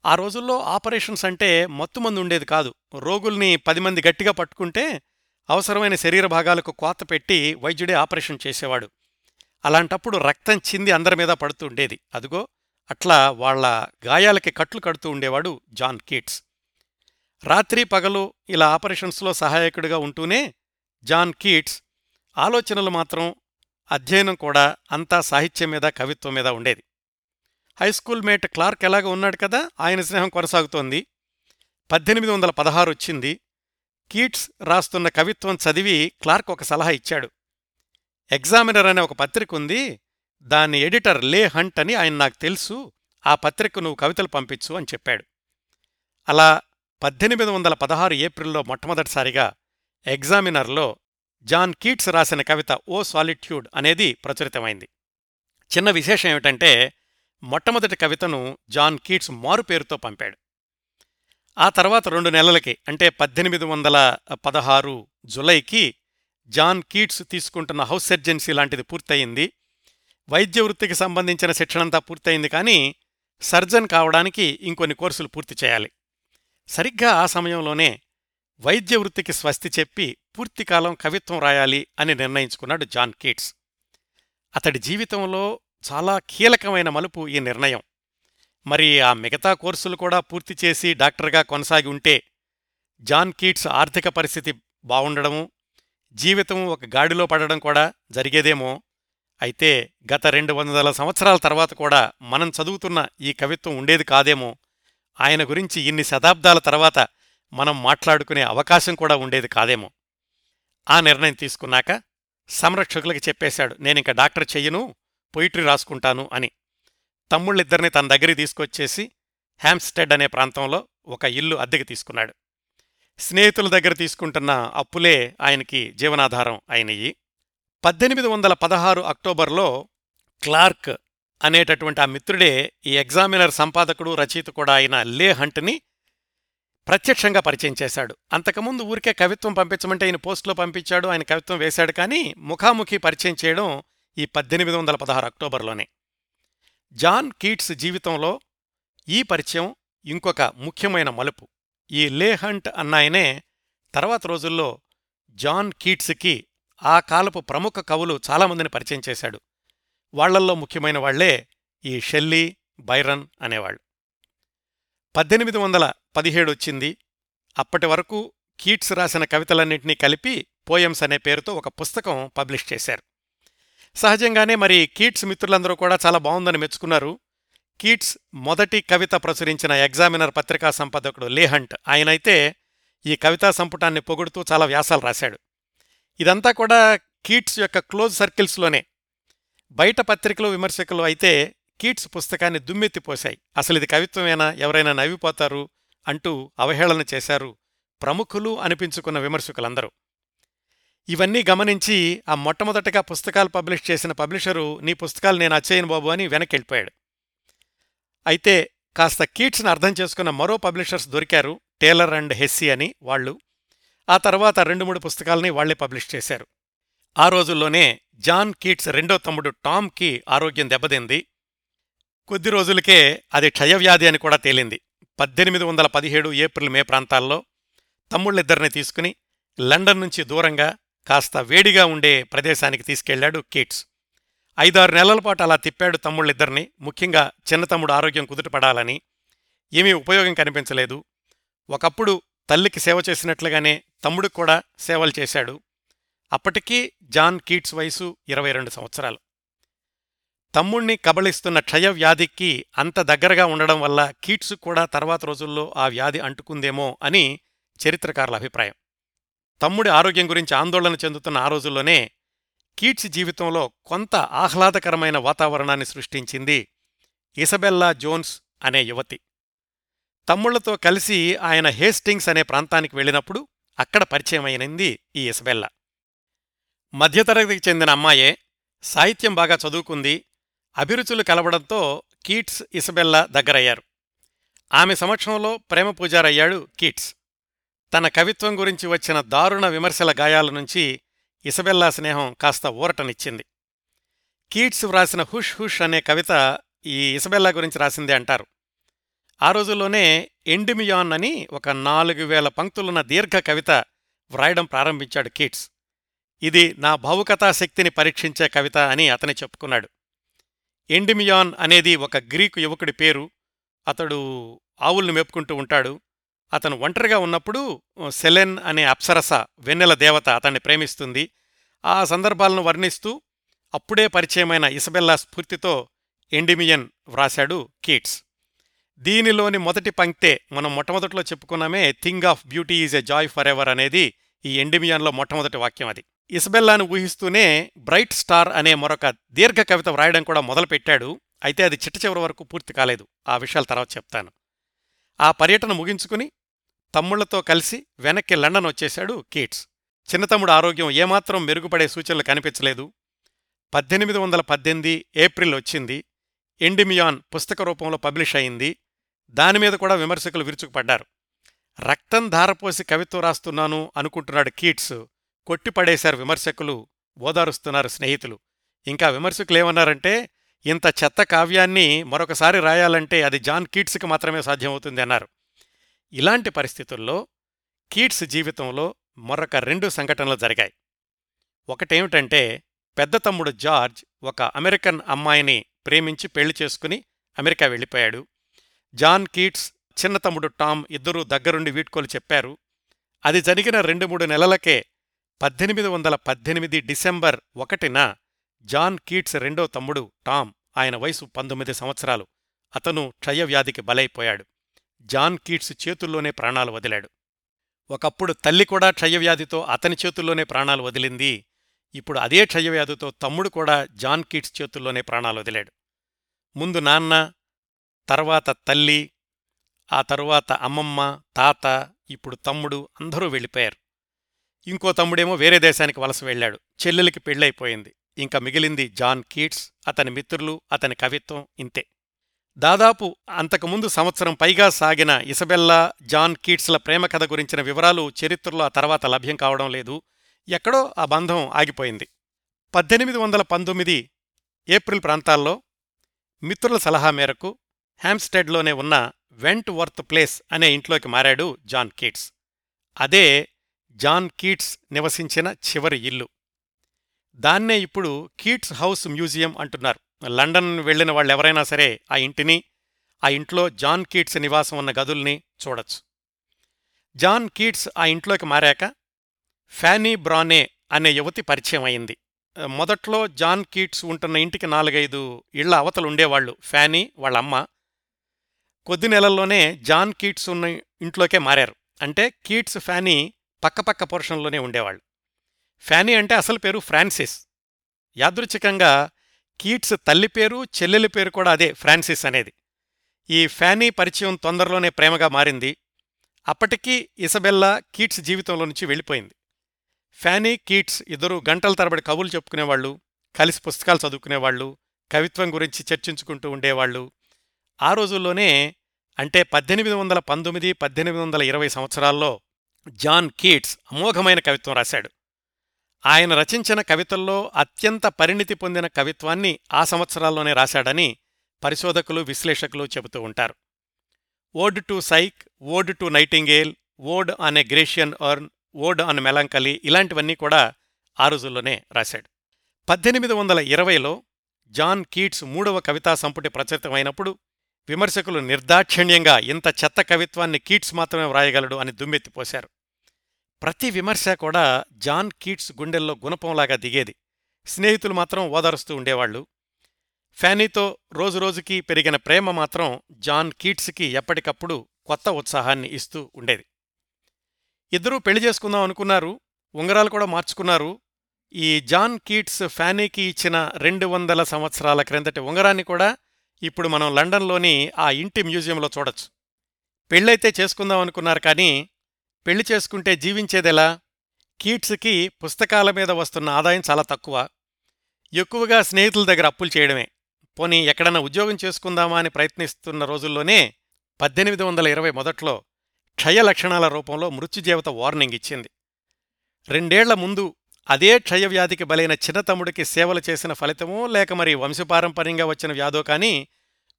ఆ రోజుల్లో ఆపరేషన్స్ అంటే మత్తుమంది ఉండేది కాదు. రోగుల్ని పది మంది గట్టిగా పట్టుకుంటే అవసరమైన శరీర భాగాలకు కోత పెట్టి వైద్యుడే ఆపరేషన్ చేసేవాడు. అలాంటప్పుడు రక్తం చింది అందరి మీద పడుతూ ఉండేది. అదిగో అట్లా వాళ్ళ గాయాలకి కట్లు కడుతూ ఉండేవాడు జాన్ కీట్స్. రాత్రి పగలు ఇలా ఆపరేషన్స్లో సహాయకుడిగా ఉంటూనే జాన్ కీట్స్ ఆలోచనలు మాత్రం అధ్యయనం కూడా అంతా సాహిత్యం మీద కవిత్వం మీద ఉండేది. హైస్కూల్ మేట్ క్లార్క్ ఎలాగ ఉన్నాడు కదా ఆయన స్నేహం కొనసాగుతోంది. పద్దెనిమిది వందల పదహారు వచ్చింది. కీట్స్ రాస్తున్న కవిత్వం చదివి క్లార్క్ ఒక సలహా ఇచ్చాడు. ఎగ్జామినర్ అనే ఒక పత్రిక ఉంది. దాని ఎడిటర్ లే హంట్ అని ఆయన నాకు తెలుసు. ఆ పత్రిక నువ్వు కవితలు పంపించు అని చెప్పాడు. అలా పద్దెనిమిది వందల పదహారు ఏప్రిల్లో మొట్టమొదటిసారిగా ఎగ్జామినర్లో జాన్ కీట్స్ రాసిన కవిత ఓ సాలిట్యూడ్ అనేది ప్రచురితమైంది. చిన్న విశేషం ఏమిటంటే మొట్టమొదటి కవితను జాన్ కీట్స్ మారు పేరుతో పంపాడు. ఆ తర్వాత రెండు నెలలకి అంటే పద్దెనిమిది వందల పదహారు జులైకి జాన్ కీట్స్ తీసుకుంటున్న హౌస్ సర్జెన్సీ లాంటిది పూర్తయింది. వైద్య వృత్తికి సంబంధించిన శిక్షణంతా పూర్తయింది కానీ సర్జన్ కావడానికి ఇంకొన్ని కోర్సులు పూర్తి చేయాలి. సరిగ్గా ఆ సమయంలోనే వైద్య వృత్తికి స్వస్తి చెప్పి పూర్తికాలం కవిత్వం రాయాలి అని నిర్ణయించుకున్నాడు జాన్ కీట్స్. అతడి జీవితంలో చాలా కీలకమైన మలుపు ఈ నిర్ణయం. మరి ఆ మిగతా కోర్సులు కూడా పూర్తి చేసి డాక్టర్గా కొనసాగి ఉంటే జాన్ కీట్స్ ఆర్థిక పరిస్థితి బావుండడము జీవితం ఒక గాడిలో పడడం కూడా జరిగేదేమో. అయితే గత రెండు వందల సంవత్సరాల తర్వాత కూడా మనం చదువుతున్న ఈ కవిత్వం ఉండేది కాదేమో. ఆయన గురించి ఇన్ని శతాబ్దాల తర్వాత మనం మాట్లాడుకునే అవకాశం కూడా ఉండేది కాదేమో. ఆ నిర్ణయం తీసుకున్నాక సంరక్షకులకి చెప్పేశాడు నేనింక డాక్టర్ చెయ్యను పొయిట్రీ రాసుకుంటాను అని. తమ్ముళ్ళిద్దరిని తన దగ్గరికి తీసుకొచ్చేసి హ్యామ్స్టెడ్ అనే ప్రాంతంలో ఒక ఇల్లు అద్దెకి తీసుకున్నాడు. స్నేహితుల దగ్గర తీసుకుంటున్న అప్పులే ఆయనకి జీవనాధారం అయినయి పద్దెనిమిది వందల పదహారు అక్టోబర్లో క్లార్క్ అనేటటువంటి ఆ మిత్రుడే ఈ ఎగ్జామినర్ సంపాదకుడు రచయిత కూడా అయిన లే హంట్ని ప్రత్యక్షంగా పరిచయం చేశాడు. అంతకుముందు ఊరికే కవిత్వం పంపించమంటే ఆయన పోస్టులో పంపించాడు ఆయన కవిత్వం వేశాడు కానీ ముఖాముఖి పరిచయం చేయడం ఈ పద్దెనిమిది వందల పదహారు అక్టోబర్లోనే. జాన్ కీట్స్ జీవితంలో ఈ పరిచయం ఇంకొక ముఖ్యమైన మలుపు. ఈ లే హంట్ అన్నాయనే తర్వాత రోజుల్లో జాన్ కీట్స్కి ఆ కాలపు ప్రముఖ కవులు చాలామందిని పరిచయం చేశాడు. వాళ్ళల్లో ముఖ్యమైన వాళ్ళే ఈ షెల్లీ బైరన్ అనేవాళ్ళు. పద్దెనిమిది వందల పదిహేడు వచ్చింది. అప్పటి వరకు కీట్స్ రాసిన కవితలన్నింటినీ కలిపి పోయమ్స్ అనే పేరుతో ఒక పుస్తకం పబ్లిష్ చేశారు. సహజంగానే మరి కీట్స్ మిత్రులందరూ కూడా చాలా బాగుందని మెచ్చుకున్నారు. కీట్స్ మొదటి కవిత ప్రచురించిన ఎగ్జామినర్ పత్రికా సంపాదకుడు లేహంట్ ఆయనైతే ఈ కవితా సంపుటాన్ని పొగుడుతూ చాలా వ్యాసాలు రాశాడు. ఇదంతా కూడా కీట్స్ యొక్క క్లోజ్ సర్కిల్స్లోనే. బయట పత్రికలు విమర్శకులు అయితే కీట్స్ పుస్తకాన్ని దుమ్మెత్తిపోశాయి అసలు ఇది కవిత్వమేనా? ఎవరైనా నవ్విపోతారు అంటూ అవహేళన చేశారు ప్రముఖులు అనిపించుకున్న విమర్శకులందరూ. ఇవన్నీ గమనించి ఆ మొట్టమొదటగా పుస్తకాలు పబ్లిష్ చేసిన పబ్లిషరు నీ పుస్తకాలు నేను అచ్చయ్యను బాబు అని వెనకెళ్ళిపోయాడు అయితే కాస్త కీట్స్ని అర్థం చేసుకున్న మరో పబ్లిషర్స్ దొరికారు టేలర్ అండ్ హెస్సీ అని వాళ్ళు. ఆ తర్వాత రెండు మూడు పుస్తకాలని వాళ్ళే పబ్లిష్ చేశారు. ఆ రోజుల్లోనే జాన్ కీట్స్ రెండో తమ్ముడు టామ్కి ఆరోగ్యం దెబ్బతింది. కొద్ది రోజులకే అది క్షయవ్యాధి అని కూడా తేలింది. పద్దెనిమిది వందల పదిహేడు ఏప్రిల్ మే ప్రాంతాల్లో తమ్ముళ్ళిద్దరిని తీసుకుని లండన్ నుంచి దూరంగా కాస్త వేడిగా ఉండే ప్రదేశానికి తీసుకెళ్ళాడు కీట్స్. ఐదారు నెలల పాటు అలా తిప్పాడు తమ్ముళ్ళిద్దరిని. ముఖ్యంగా చిన్న తమ్ముడు ఆరోగ్యం కుదుటపడాలని. ఏమీ ఉపయోగం కనిపించలేదు. ఒకప్పుడు తల్లికి సేవ చేసినట్లుగానే తమ్ముడు కూడా సేవలు చేశాడు. అప్పటికీ జాన్ కీట్స్ వయసు ఇరవై రెండు సంవత్సరాలు. తమ్ముణ్ణి కబళిస్తున్న క్షయ వ్యాధికి అంత దగ్గరగా ఉండడం వల్ల కీట్స్ కూడా తర్వాత రోజుల్లో ఆ వ్యాధి అంటుకుందేమో అని చరిత్రకారుల అభిప్రాయం. తమ్ముడి ఆరోగ్యం గురించి ఆందోళన చెందుతున్న ఆ రోజుల్లోనే కీట్స్ జీవితంలో కొంత ఆహ్లాదకరమైన వాతావరణాన్ని సృష్టించింది ఇసబెల్లా జోన్స్ అనే యువతి. తమ్ముళ్ళతో కలిసి ఆయన హేస్టింగ్స్ అనే ప్రాంతానికి వెళ్ళినప్పుడు అక్కడ పరిచయమైనది ఈ ఇసబెల్లా. మధ్యతరగతికి చెందిన అమ్మాయే సాహిత్యం బాగా చదువుకుంది అభిరుచులు కలవడంతో కీట్స్ ఇసబెల్లా దగ్గరయ్యారు. ఆమె సమక్షంలో ప్రేమ పూజారయ్యాడు కీట్స్. తన కవిత్వం గురించి వచ్చిన దారుణ విమర్శల గాయాల నుంచి ఇసబెల్లా స్నేహం కాస్త ఊరటనిచ్చింది. కీట్స్ వ్రాసిన హుష్ హుష్ అనే కవిత ఈ ఇసబెల్లా గురించి రాసిందే అంటారు. ఆ రోజుల్లోనే ఎండిమియాన్ అని ఒక నాలుగు వేల పంక్తులున్న దీర్ఘ కవిత వ్రాయడం ప్రారంభించాడు కీట్స్. ఇది నా భావుకతా శక్తిని పరీక్షించే కవిత అని అతని చెప్పుకున్నాడు. ఎండిమియాన్ అనేది ఒక గ్రీకు యువకుడి పేరు. అతడు ఆవుల్ని మెప్పుకుంటూ ఉంటాడు. అతను ఒంటరిగా ఉన్నప్పుడు సెలెన్ అనే అప్సరస వెన్నెల దేవత అతన్ని ప్రేమిస్తుంది. ఆ సందర్భాలను వర్ణిస్తూ అప్పుడే పరిచయమైన ఇసబెల్లా స్ఫూర్తితో ఎండిమియన్ వ్రాశాడు కీట్స్. దీనిలోని మొదటి పంక్తే మనం మొట్టమొదట్లో చెప్పుకున్నామే thing of beauty is a joy forever అనేది ఈ ఎండిమియాన్లో మొట్టమొదటి వాక్యం అది. ఇసబెల్లాను ఊహిస్తూనే బ్రైట్ స్టార్ అనే మరొక దీర్ఘ కవిత వ్రాయడం కూడా మొదలుపెట్టాడు. అయితే అది చిట్ట చివరి వరకు పూర్తి కాలేదు. ఆ విషయాలు తర్వాత చెప్తాను. ఆ పర్యటన ముగించుకుని తమ్ముళ్ళతో కలిసి వెనక్కి లండన్ వచ్చేశాడు కీట్స్. చిన్నతమ్ముడు ఆరోగ్యం ఏమాత్రం మెరుగుపడే సూచనలు కనిపించలేదు. పద్దెనిమిది వందల పద్దెనిమిది ఏప్రిల్ వచ్చింది. ఎండిమియాన్ పుస్తక రూపంలో పబ్లిష్ అయింది. దానిమీద కూడా విమర్శకులు విరుచుకుపడ్డారు. రక్తం ధారపోసి కవిత్వం రాస్తున్నాను అనుకుంటున్నాడు కీట్స్. కొట్టిపడేశారు విమర్శకులు ఓదారుస్తున్నారు స్నేహితులు. ఇంకా విమర్శకులేమన్నారంటే ఇంత చెత్త కావ్యాన్ని మరొకసారి రాయాలంటే అది జాన్ కీట్స్కి మాత్రమే సాధ్యమవుతుంది అన్నారు. ఇలాంటి పరిస్థితుల్లో కీట్స్ జీవితంలో మరొక రెండు సంఘటనలు జరిగాయి. ఒకటేమిటంటే పెద్ద తమ్ముడు జార్జ్ ఒక అమెరికన్ అమ్మాయిని ప్రేమించి పెళ్ళి చేసుకుని అమెరికా వెళ్ళిపోయాడు. జాన్ కీట్స్ చిన్న తమ్ముడు టామ్ ఇద్దరూ దగ్గరుండి వీడ్కోలు చెప్పారు. అది జరిగిన రెండు మూడు నెలలకే పద్దెనిమిది వందల పద్దెనిమిది డిసెంబర్ ఒకటిన జాన్ కీట్స్ రెండో తమ్ముడు టామ్ ఆయన వయసు పంతొమ్మిది సంవత్సరాలు. అతను క్షయవ్యాధికి బలైపోయాడు. జాన్ కీట్స్ చేతుల్లోనే ప్రాణాలు వదిలాడు. ఒకప్పుడు తల్లి కూడా క్షయవ్యాధితో అతని చేతుల్లోనే ప్రాణాలు వదిలింది. ఇప్పుడు అదే క్షయవ్యాధితో తమ్ముడు కూడా జాన్ కీట్స్ చేతుల్లోనే ప్రాణాలు వదిలాడు. ముందు నాన్న తర్వాత తల్లి ఆ తరువాత అమ్మమ్మ తాత ఇప్పుడు తమ్ముడు అందరూ వెళ్ళిపోయారు. ఇంకో తమ్ముడేమో వేరే దేశానికి వలస వెళ్ళాడు. చెల్లెలికి పెళ్ళైపోయింది. ఇంకా మిగిలింది జాన్ కీట్స్ అతని మిత్రులు అతని కవిత్వం ఇంతే. దాదాపు అంతకుముందు సంవత్సరం పైగా సాగిన ఇసబెల్లా జాన్ కీట్స్ల ప్రేమ కథ గురించిన వివరాలు చరిత్రలో ఆ తర్వాత లభ్యం కావడం లేదు. ఎక్కడో ఆ బంధం ఆగిపోయింది. పద్దెనిమిది వందల పంతొమ్మిది ఏప్రిల్ ప్రాంతాల్లో మిత్రుల సలహా మేరకు హ్యామ్స్టెడ్లోనే ఉన్న వెంట్ వర్త్ ప్లేస్ అనే ఇంట్లోకి మారాడు జాన్ కీట్స్. అదే జాన్ కీట్స్ నివసించిన చివరి ఇల్లు. దాన్నే ఇప్పుడు కీట్స్ హౌస్ మ్యూజియం అంటున్నారు. లండన్ వెళ్ళిన వాళ్ళెవరైనా సరే ఆ ఇంటిని ఆ ఇంట్లో జాన్ కీట్స్ నివాసం ఉన్న గదుల్ని చూడొచ్చు. జాన్ కీట్స్ ఆ ఇంట్లోకి మారాక ఫ్యానీ బ్రానే అనే యువతి పరిచయం అయింది. మొదట్లో జాన్ కీట్స్ ఉంటున్న ఇంటికి నాలుగైదు ఇళ్ళ అవతలు ఉండేవాళ్ళు ఫ్యానీ వాళ్ళమ్మ. కొద్ది నెలల్లోనే జాన్ కీట్స్ ఉన్న ఇంట్లోకే మారారు. అంటే కీట్స్ ఫ్యానీ పక్కపక్క పోర్షన్లోనే ఉండేవాళ్ళు. ఫ్యానీ అంటే అసలు పేరు ఫ్రాన్సిస్. యాదృచ్ఛికంగా కీట్స్ తల్లి పేరు చెల్లెలి పేరు కూడా అదే ఫ్రాన్సిస్ అనేది. ఈ ఫ్యానీ పరిచయం తొందరలోనే ప్రేమగా మారింది. అప్పటికీ ఇసబెల్లా కీట్స్ జీవితంలో నుంచి వెళ్ళిపోయింది. ఫ్యానీ కీట్స్ ఇద్దరు గంటల తరబడి కవులు చెప్పుకునేవాళ్ళు కలిసి పుస్తకాలు చదువుకునేవాళ్ళు కవిత్వం గురించి చర్చించుకుంటూ ఉండేవాళ్ళు ఆ రోజుల్లోనే అంటే పద్దెనిమిది వందల పంతొమ్మిది పద్దెనిమిది వందల ఇరవై సంవత్సరాల్లో జాన్ కీట్స్ అమోఘమైన కవిత్వం రాశాడు. ఆయన రచించిన కవితల్లో అత్యంత పరిణితి పొందిన కవిత్వాన్ని ఆ సంవత్సరాల్లోనే రాశాడని పరిశోధకులు విశ్లేషకులు చెబుతూ ఉంటారు. Ode to Psyche ode to nightingale ode on a Grecian urn ode on melancholy ఇలాంటివన్నీ కూడా ఆ రోజుల్లోనే రాశాడు. పద్దెనిమిది వందల ఇరవైలో జాన్ కీట్స్ మూడవ కవితా సంపుటి ప్రచురితమైనప్పుడు విమర్శకులు నిర్దాక్షిణ్యంగా ఇంత చెత్త కవిత్వాన్ని కీట్స్ మాత్రమే వ్రాయగలడు అని దుమ్మెత్తిపోశారు ప్రతి విమర్శ కూడా జాన్ కీట్స్ గుండెల్లో గుణపంలాగా దిగేది. స్నేహితులు మాత్రం ఓదారుస్తూ ఉండేవాళ్ళు ఫ్యానీతో రోజురోజుకీ పెరిగిన ప్రేమ మాత్రం జాన్ కీట్స్కి ఎప్పటికప్పుడు కొత్త ఉత్సాహాన్ని ఇస్తూ ఉండేది. ఇద్దరూ పెళ్ళి చేసుకుందాం అనుకున్నారు ఉంగరాలు కూడా మార్చుకున్నారు. ఈ జాన్ కీట్స్ ఫ్యానీకి ఇచ్చిన రెండు వందల సంవత్సరాల క్రిందటి ఉంగరాన్ని కూడా ఇప్పుడు మనం లండన్లోని ఆ ఇంటి మ్యూజియంలో చూడొచ్చు. పెళ్ళైతే చేసుకుందాం అనుకున్నారు కానీ పెళ్ళి చేసుకుంటే జీవించేదెలా? కీట్స్కి పుస్తకాల మీద వస్తున్న ఆదాయం చాలా తక్కువ. ఎక్కువగా స్నేహితుల దగ్గర అప్పులు చేయడమే. పోనీ ఎక్కడన్నా ఉద్యోగం చేసుకుందామా అని ప్రయత్నిస్తున్న రోజుల్లోనే పద్దెనిమిది వందల ఇరవై మొదట్లో క్షయ లక్షణాల రూపంలో మృత్యుజీవత వార్నింగ్ ఇచ్చింది. రెండేళ్ళ ముందు అదే క్షయవ్యాధికి బలైన చిన్నతమ్ముడికి సేవలు చేసిన ఫలితమో లేక మరి వంశపారంపర్యంగా వచ్చిన వ్యాధో కానీ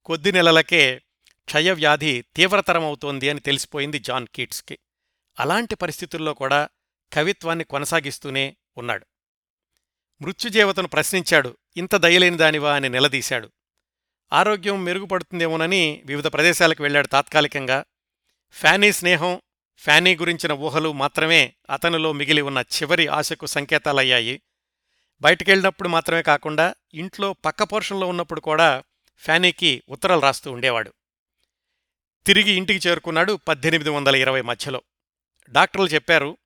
కొద్ది నెలలకే క్షయవ్యాధి తీవ్రతరమవుతోంది అని తెలిసిపోయింది జాన్ కీట్స్కి అలాంటి పరిస్థితుల్లో కూడా కవిత్వాన్ని కొనసాగిస్తూనే ఉన్నాడు. మృత్యుజీవతను ప్రశ్నించాడు ఇంత దయలేని దానివా? అని నిలదీశాడు. ఆరోగ్యం మెరుగుపడుతుందేమోనని వివిధ ప్రదేశాలకు వెళ్ళాడు తాత్కాలికంగా. ఫ్యానీ స్నేహం ఫ్యానీ గురించిన ఊహలు మాత్రమే అతనిలో మిగిలి ఉన్న చివరి ఆశకు సంకేతాలయ్యాయి. బయటికెళ్ళినప్పుడు మాత్రమే కాకుండా ఇంట్లో పక్క పోర్షన్లో ఉన్నప్పుడు కూడా ఫ్యానీకి ఉత్తరాలు రాస్తూ ఉండేవాడు. తిరిగి ఇంటికి చేరుకున్నాడు పద్దెనిమిది వందల ఇరవై మధ్యలో. డాక్టర్లు చెప్పారు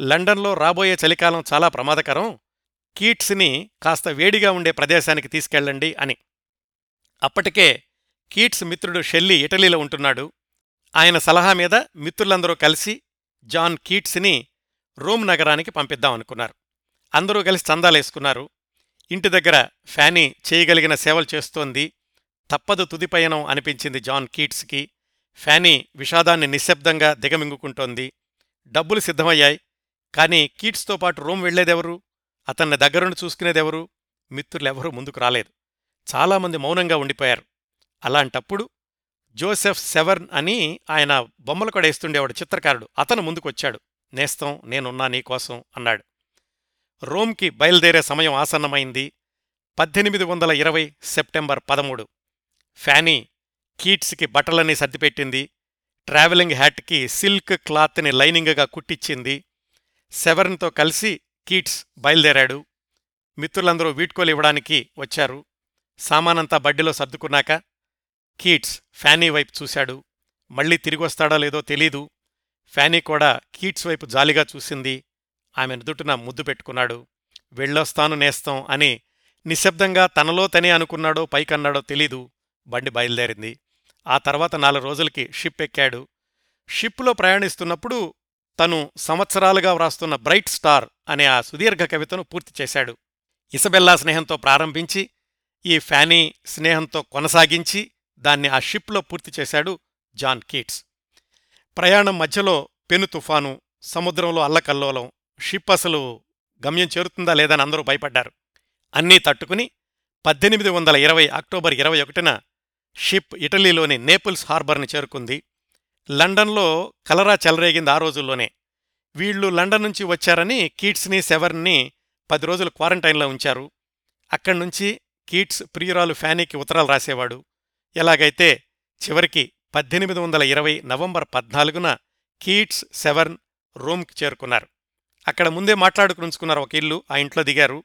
లండన్లో రాబోయే చలికాలం చాలా ప్రమాదకరం కీట్స్ని కాస్త వేడిగా ఉండే ప్రదేశానికి తీసుకెళ్ళండి అని. అప్పటికే కీట్స్ మిత్రుడు షెల్లీ ఇటలీలో ఉంటున్నాడు. ఆయన సలహా మీద మిత్రులందరూ కలిసి జాన్ కీట్స్ని రోమ్ నగరానికి పంపిద్దామనుకున్నారు అందరూ కలిసి చందాలేసుకున్నారు ఇంటి దగ్గర ఫ్యానీ చేయగలిగిన సేవలు చేస్తోంది. తప్పదు తుదిపయనం అనిపించింది జాన్ కీట్స్కి. ఫ్యానీ విషాదాన్ని నిశ్శబ్దంగా దిగమింగుకుంటోంది. డబ్బులు సిద్ధమయ్యాయి. కానీ కీట్స్తో పాటు రోమ్ వెళ్ళేదెవరు అతన్ని దగ్గరుండి చూసుకునేదెవరు? మిత్రులెవరూ ముందుకు రాలేదు. చాలామంది మౌనంగా ఉండిపోయారు. అలాంటప్పుడు జోసెఫ్ సెవర్న్ అని ఆయన బొమ్మలు కూడా వేస్తుండేవాడు చిత్రకారుడు. అతను ముందుకొచ్చాడు. నేస్తం నేనున్నా నీకోసం అన్నాడు. రోమ్కి బయలుదేరే సమయం ఆసన్నమైంది. పద్దెనిమిది వందల ఇరవై సెప్టెంబర్ పదమూడు. ఫ్యానీ కీట్స్కి బట్టలన్నీ సర్దిపెట్టింది. ట్రావెలింగ్ హ్యాట్కి సిల్క్ క్లాత్ని లైనింగ్గా కుట్టించింది సెవెన్తో కలిసి కీట్స్ బయలుదేరాడు. మిత్రులందరూ వీడ్కోలు ఇవ్వడానికి వచ్చారు. సామానంతా బడ్డీలో సర్దుకున్నాక కీట్స్ ఫ్యానీ వైపు చూశాడు. మళ్ళీ తిరిగొస్తాడో లేదో తెలీదు. ఫ్యానీ కూడా కీట్స్ వైపు జాలిగా చూసింది. ఆమె నుదుటిన ముద్దు పెట్టుకున్నాడు. వెళ్ళొస్తాను నేస్తం అని నిశ్శబ్దంగా తనలో తనే అనుకున్నాడో పైకన్నాడో తెలీదు. బండి బయలుదేరింది. ఆ తర్వాత నాలుగు రోజులకి షిప్ ఎక్కాడు. షిప్లో ప్రయాణిస్తున్నప్పుడు తను సంవత్సరాలుగా వ్రాస్తున్న బ్రైట్ స్టార్ అనే ఆ సుదీర్ఘ కవితను పూర్తి చేశాడు. ఇసబెల్లా స్నేహంతో ప్రారంభించి ఈ ఫ్యానీ స్నేహంతో కొనసాగించి దాన్ని ఆ షిప్లో పూర్తి చేశాడు జాన్ కీట్స్. ప్రయాణం మధ్యలో పెను తుఫాను సముద్రంలో అల్లకల్లోలం షిప్ అసలు గమ్యం చేరుతుందా లేదని అందరూ భయపడ్డారు. అన్నీ తట్టుకుని పద్దెనిమిది వందల ఇరవై అక్టోబర్ ఇరవై ఒకటిన షిప్ ఇటలీలోని నేపుల్స్ హార్బర్ని చేరుకుంది. లండన్లో కలరా చెలరేగింది ఆ రోజుల్లోనే. వీళ్ళు లండన్ నుంచి వచ్చారని కీట్స్ని సెవర్ని పది రోజులు క్వారంటైన్లో ఉంచారు. అక్కడి నుంచి కీట్స్ ప్రియురాలు ఫ్యానీకి ఉత్తరాలు రాసేవాడు. ఎలాగైతే చివరికి పద్దెనిమిది వందల ఇరవై నవంబర్ పద్నాలుగున కీట్స్ సెవర్న్ రోమ్కి చేరుకున్నారు. అక్కడ ముందే మాట్లాడుకుని ఉంచుకున్నారు ఒక ఇల్లు ఆ ఇంట్లో దిగారు.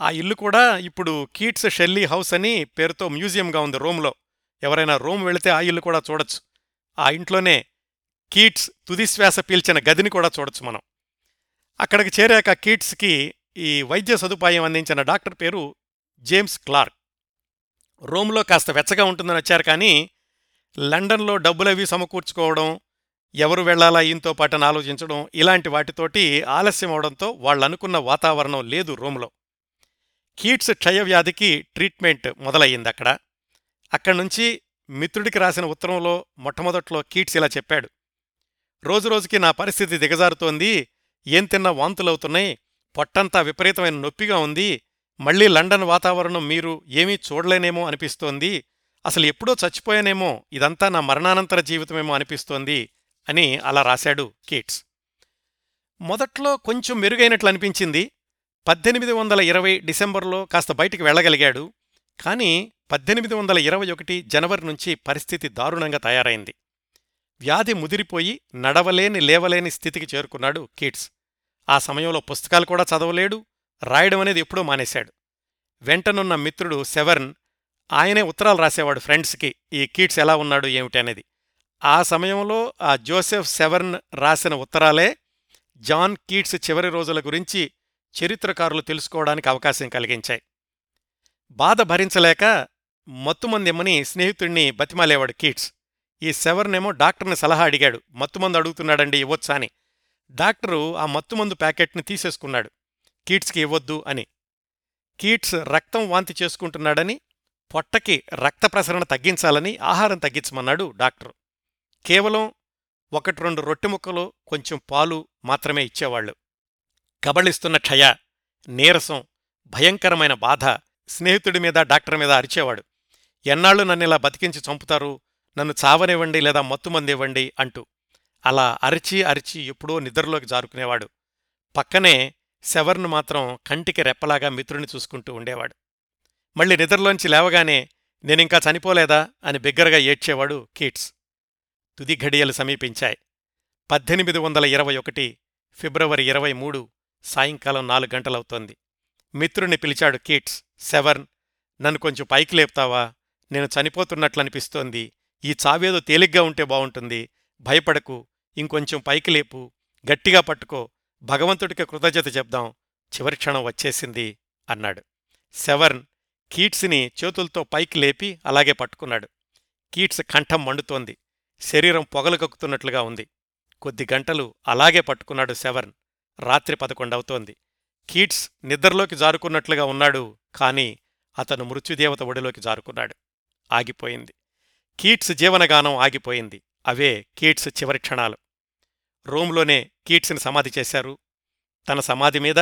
ఆ ఇల్లు కూడా ఇప్పుడు కీట్స్ షెల్లీ హౌస్ అని పేరుతో మ్యూజియంగా ఉంది రోమ్లో. ఎవరైనా రోమ్ వెళితే ఆ ఇల్లు కూడా చూడొచ్చు. ఆ ఇంట్లోనే కీట్స్ తుదిశ్వాస పీల్చిన గదిని కూడా చూడొచ్చు మనం. అక్కడికి చేరాక కీట్స్కి ఈ వైద్య సదుపాయం అందించిన డాక్టర్ పేరు జేమ్స్ క్లార్క్. రోమ్లో కాస్త వెచ్చగా ఉంటుందని వచ్చారు కానీ లండన్లో డబ్బులవి సమకూర్చుకోవడం ఎవరు వెళ్ళాలా ఈయంతో పాటని ఆలోచించడం ఇలాంటి వాటితోటి ఆలస్యం అవడంతో వాళ్ళనుకున్న వాతావరణం లేదు రోమ్లో. కీట్స్ క్షయవ్యాధికి ట్రీట్మెంట్ మొదలయ్యింది అక్కడ. అక్కడి నుంచి మిత్రుడికి రాసిన ఉత్తరంలో మొట్టమొదట్లో కీట్స్ ఇలా చెప్పాడు. రోజురోజుకి నా పరిస్థితి దిగజారుతోంది. ఏం తిన్నా వాంతులవుతున్నాయి. పొట్టంతా విపరీతమైన నొప్పిగా ఉంది. మళ్ళీ లండన్ వాతావరణం మీరు ఏమీ చూడలేనేమో అనిపిస్తోంది. అసలు ఎప్పుడో చచ్చిపోయానేమో. ఇదంతా నా మరణానంతర జీవితమేమో అనిపిస్తోంది అని అలా రాశాడు కీట్స్ మొదట్లో కొంచెం మెరుగైనట్లు అనిపించింది. పద్దెనిమిది వందల ఇరవై డిసెంబర్లో కాస్త బయటికి వెళ్ళగలిగాడు. కానీ పద్దెనిమిది వందల ఇరవై ఒకటి జనవరి నుంచి పరిస్థితి దారుణంగా తయారైంది. వ్యాధి ముదిరిపోయి నడవలేని లేవలేని స్థితికి చేరుకున్నాడు కీట్స్ ఆ సమయంలో పుస్తకాలు కూడా చదవలేడు రాయడం అనేది ఎప్పుడూ మానేశాడు. వెంటనున్న మిత్రుడు సెవర్న్ ఆయనే ఉత్తరాలు రాసేవాడు ఫ్రెండ్స్కి ఈ కీట్స్ ఎలా ఉన్నాడు ఏమిటనేది ఆ సమయంలో ఆ జోసెఫ్ సెవర్న్ రాసిన ఉత్తరాలే జాన్ కీట్స్ చివరి రోజుల గురించి చరిత్రకారులు తెలుసుకోవడానికి అవకాశం కలిగించాయి. బాధ భరించలేక మత్తుమందిమ్మని స్నేహితుణ్ణి బతిమాలేవాడు కీట్స్. ఈ సెవర్నేమో డాక్టర్ని సలహా అడిగాడు. మత్తుమందు అడుగుతున్నాడండి ఇవ్వొచ్చా అని. డాక్టరు ఆ మత్తుమందు ప్యాకెట్ని తీసేసుకున్నాడు. కీట్స్కి ఇవ్వొద్దు అని. కీట్స్ రక్తం వాంతి చేసుకుంటున్నాడని పొట్టకి రక్త ప్రసరణ తగ్గించాలని ఆహారం తగ్గించమన్నాడు డాక్టరు. కేవలం ఒకటి రెండు రొట్టె ముక్కలు కొంచెం పాలు మాత్రమే ఇచ్చేవాళ్ళు కబళిస్తున్న క్షయ నీరసం భయంకరమైన బాధ స్నేహితుడి మీద డాక్టర్ మీద అరిచేవాడు. ఎన్నాళ్ళు నన్ను ఇలా బతికించి చంపుతారు? నన్ను చావనివ్వండి లేదా మత్తుమందివ్వండి అంటూ. అలా అరిచి అరిచి ఎప్పుడో నిద్రలోకి జారుకునేవాడు. పక్కనే శవర్ను మాత్రం కంటికి రెప్పలాగా మిత్రుని చూసుకుంటూ ఉండేవాడు. మళ్ళీ నిద్రలోంచి లేవగానే నేనింకా చనిపోలేదా? అని బిగ్గరగా ఏడ్చేవాడు కీట్స్. తుది ఘడియలు సమీపించాయి. పద్దెనిమిది వందల ఇరవై ఒకటి ఫిబ్రవరి ఇరవై మూడు సాయంకాలం నాలుగు గంటలవుతోంది. మిత్రుణ్ణి పిలిచాడు కీట్స్. సెవర్న్ నన్ను కొంచెం పైకి లేపుతావా? నేను చనిపోతున్నట్లనిపిస్తోంది. ఈ చావేదో తేలిగ్గా ఉంటే బావుంటుంది. భయపడకు. ఇంకొంచెం పైకి లేపు. గట్టిగా పట్టుకో. భగవంతుడికి కృతజ్ఞత చెప్దాం. చివరి క్షణం వచ్చేసింది అన్నాడు. సెవర్న్ కీట్స్ని చేతులతో పైకి లేపి అలాగే పట్టుకున్నాడు. కీట్స్ కంఠం మండుతోంది. శరీరం పొగలు కక్కుతున్నట్లుగా ఉంది. కొద్ది గంటలు అలాగే పట్టుకున్నాడు సెవర్న్ రాత్రి పదకొండవుతోంది. కీట్స్ నిద్రలోకి జారుకున్నట్లుగా ఉన్నాడు. కాని అతను మృత్యుదేవత ఒడిలోకి జారుకున్నాడు. ఆగిపోయింది. కీట్స్ జీవనగానం ఆగిపోయింది. అవే కీట్స్ చివరి క్షణాలు. రోమ్లోనే కీట్స్ని సమాధి చేశారు. తన సమాధి మీద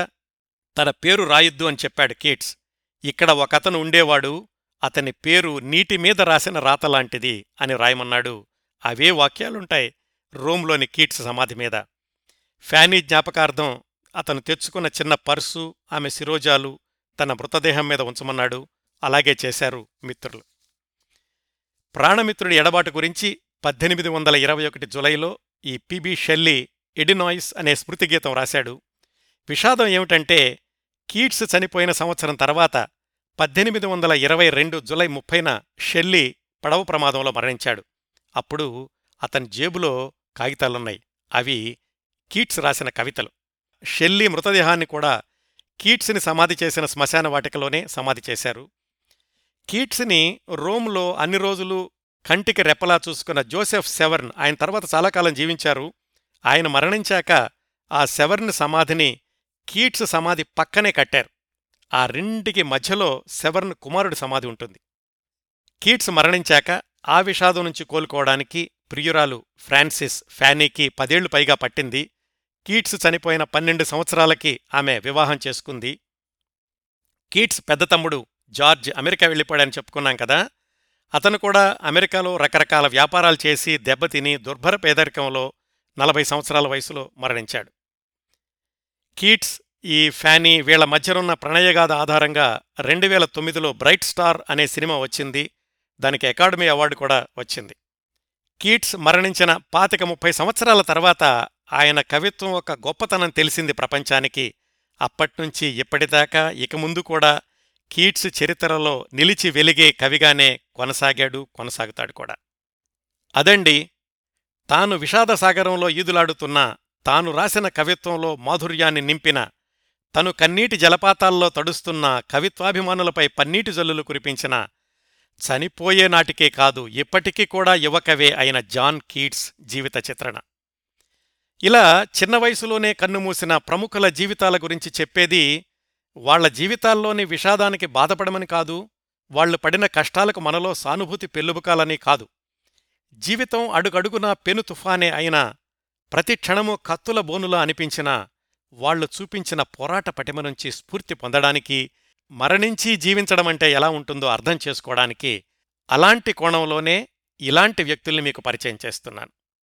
తన పేరు రాయొద్దు అని చెప్పాడు కీట్స్. ఇక్కడ ఒకతను ఉండేవాడు అతని పేరు నీటి మీద రాసిన రాతలాంటిది అని రాయమన్నాడు. అవే వాక్యాలుంటాయి రోమ్లోని కీట్స్ సమాధి మీద. ఫ్యానీ జ్ఞాపకార్థం అతను తెచ్చుకున్న చిన్న పర్సు ఆమె శిరోజాలు తన మృతదేహం మీద ఉంచమన్నాడు. అలాగే చేశారు మిత్రులు. ప్రాణమిత్రుడి ఎడబాటు గురించి పద్దెనిమిది వందల ఇరవై ఒకటి జులైలో ఈ పిబి షెల్లీ ఎడినాయిస్ అనే స్మృతిగీతం రాశాడు. విషాదం ఏమిటంటే కీట్స్ చనిపోయిన సంవత్సరం తర్వాత పద్దెనిమిది వందల ఇరవై రెండు జులై ముప్పైన షెల్లీ పడవ ప్రమాదంలో మరణించాడు. అప్పుడు అతని జేబులో కాగితాలున్నాయి. అవి కీట్స్ రాసిన కవితలు. షెల్లీ మృతదేహాన్ని కూడా కీట్స్ని సమాధి చేసిన శ్మశాన వాటికలోనే సమాధి చేశారు. కీట్స్ని రోమ్లో అన్ని రోజులు కంటికి రెప్పలా చూసుకున్న జోసెఫ్ సెవర్న్ ఆయన తర్వాత చాలా కాలం జీవించారు. ఆయన మరణించాక ఆ సెవర్న్ సమాధిని కీట్స్ సమాధి పక్కనే కట్టారు. ఆ రెండికి మధ్యలో సెవర్న్ కుమారుడి సమాధి ఉంటుంది. కీట్స్ మరణించాక ఆ విషాదం నుంచి కోలుకోవడానికి ప్రియురాలు ఫ్రాన్సిస్ ఫ్యానీకి పదేళ్ళు పైగా పట్టింది. కీట్స్ చనిపోయిన పన్నెండు సంవత్సరాలకి ఆమె వివాహం చేసుకుంది. కీట్స్ పెద్ద తమ్ముడు జార్జ్ అమెరికా వెళ్ళిపోయాడని చెప్పుకున్నాం కదా అతను కూడా అమెరికాలో రకరకాల వ్యాపారాలు చేసి దెబ్బతిని దుర్భర పేదరికంలో నలభై సంవత్సరాల వయసులో మరణించాడు. కీట్స్ ఈ ఫ్యానీ వీళ్ళ మధ్యనున్న ప్రణయగాథ ఆధారంగా రెండు వేల తొమ్మిదిలో బ్రైట్ స్టార్ అనే సినిమా వచ్చింది దానికి అకాడమీ అవార్డు కూడా వచ్చింది. కీట్స్ మరణించిన పాతిక ముప్పై సంవత్సరాల తర్వాత ఆయన కవిత్వం ఒక గొప్పతనం తెలిసింది ప్రపంచానికి. అప్పట్నుంచి ఇప్పటిదాకా ఇక ముందు కూడా కీట్స్ చరిత్రలో నిలిచి వెలిగే కవిగానే కొనసాగాడు కొనసాగుతాడు కూడా. అదండి తాను విషాదసాగరంలో ఈదులాడుతున్న తాను రాసిన కవిత్వంలో మాధుర్యాన్ని నింపిన తను కన్నీటి జలపాతాల్లో తడుస్తున్న కవిత్వాభిమానులపై పన్నీటి జల్లులు కురిపించిన చనిపోయే నాటికే కాదు ఇప్పటికీ కూడా యువకవే అయిన జాన్ కీట్స్ జీవిత చిత్రణ. ఇలా చిన్న వయసులోనే కన్నుమూసిన ప్రముఖుల జీవితాల గురించి చెప్పేది వాళ్ళ జీవితాల్లోని విషాదానికి బాధపడమని కాదు వాళ్ళు పడిన కష్టాలకు మనలో సానుభూతి పెల్లుబుకాలని కాదు. జీవితం అడుగడుగునా పెను తుఫానే అయినా ప్రతి క్షణము కత్తుల బోనులా అనిపించినా వాళ్ళు చూపించిన పోరాట పటిమ నుంచి స్ఫూర్తి పొందడానికి మరణించి జీవించడమంటే ఎలా ఉంటుందో అర్థం చేసుకోవడానికి అలాంటి కోణంలోనే ఇలాంటి వ్యక్తుల్ని మీకు పరిచయం చేస్తున్నాను.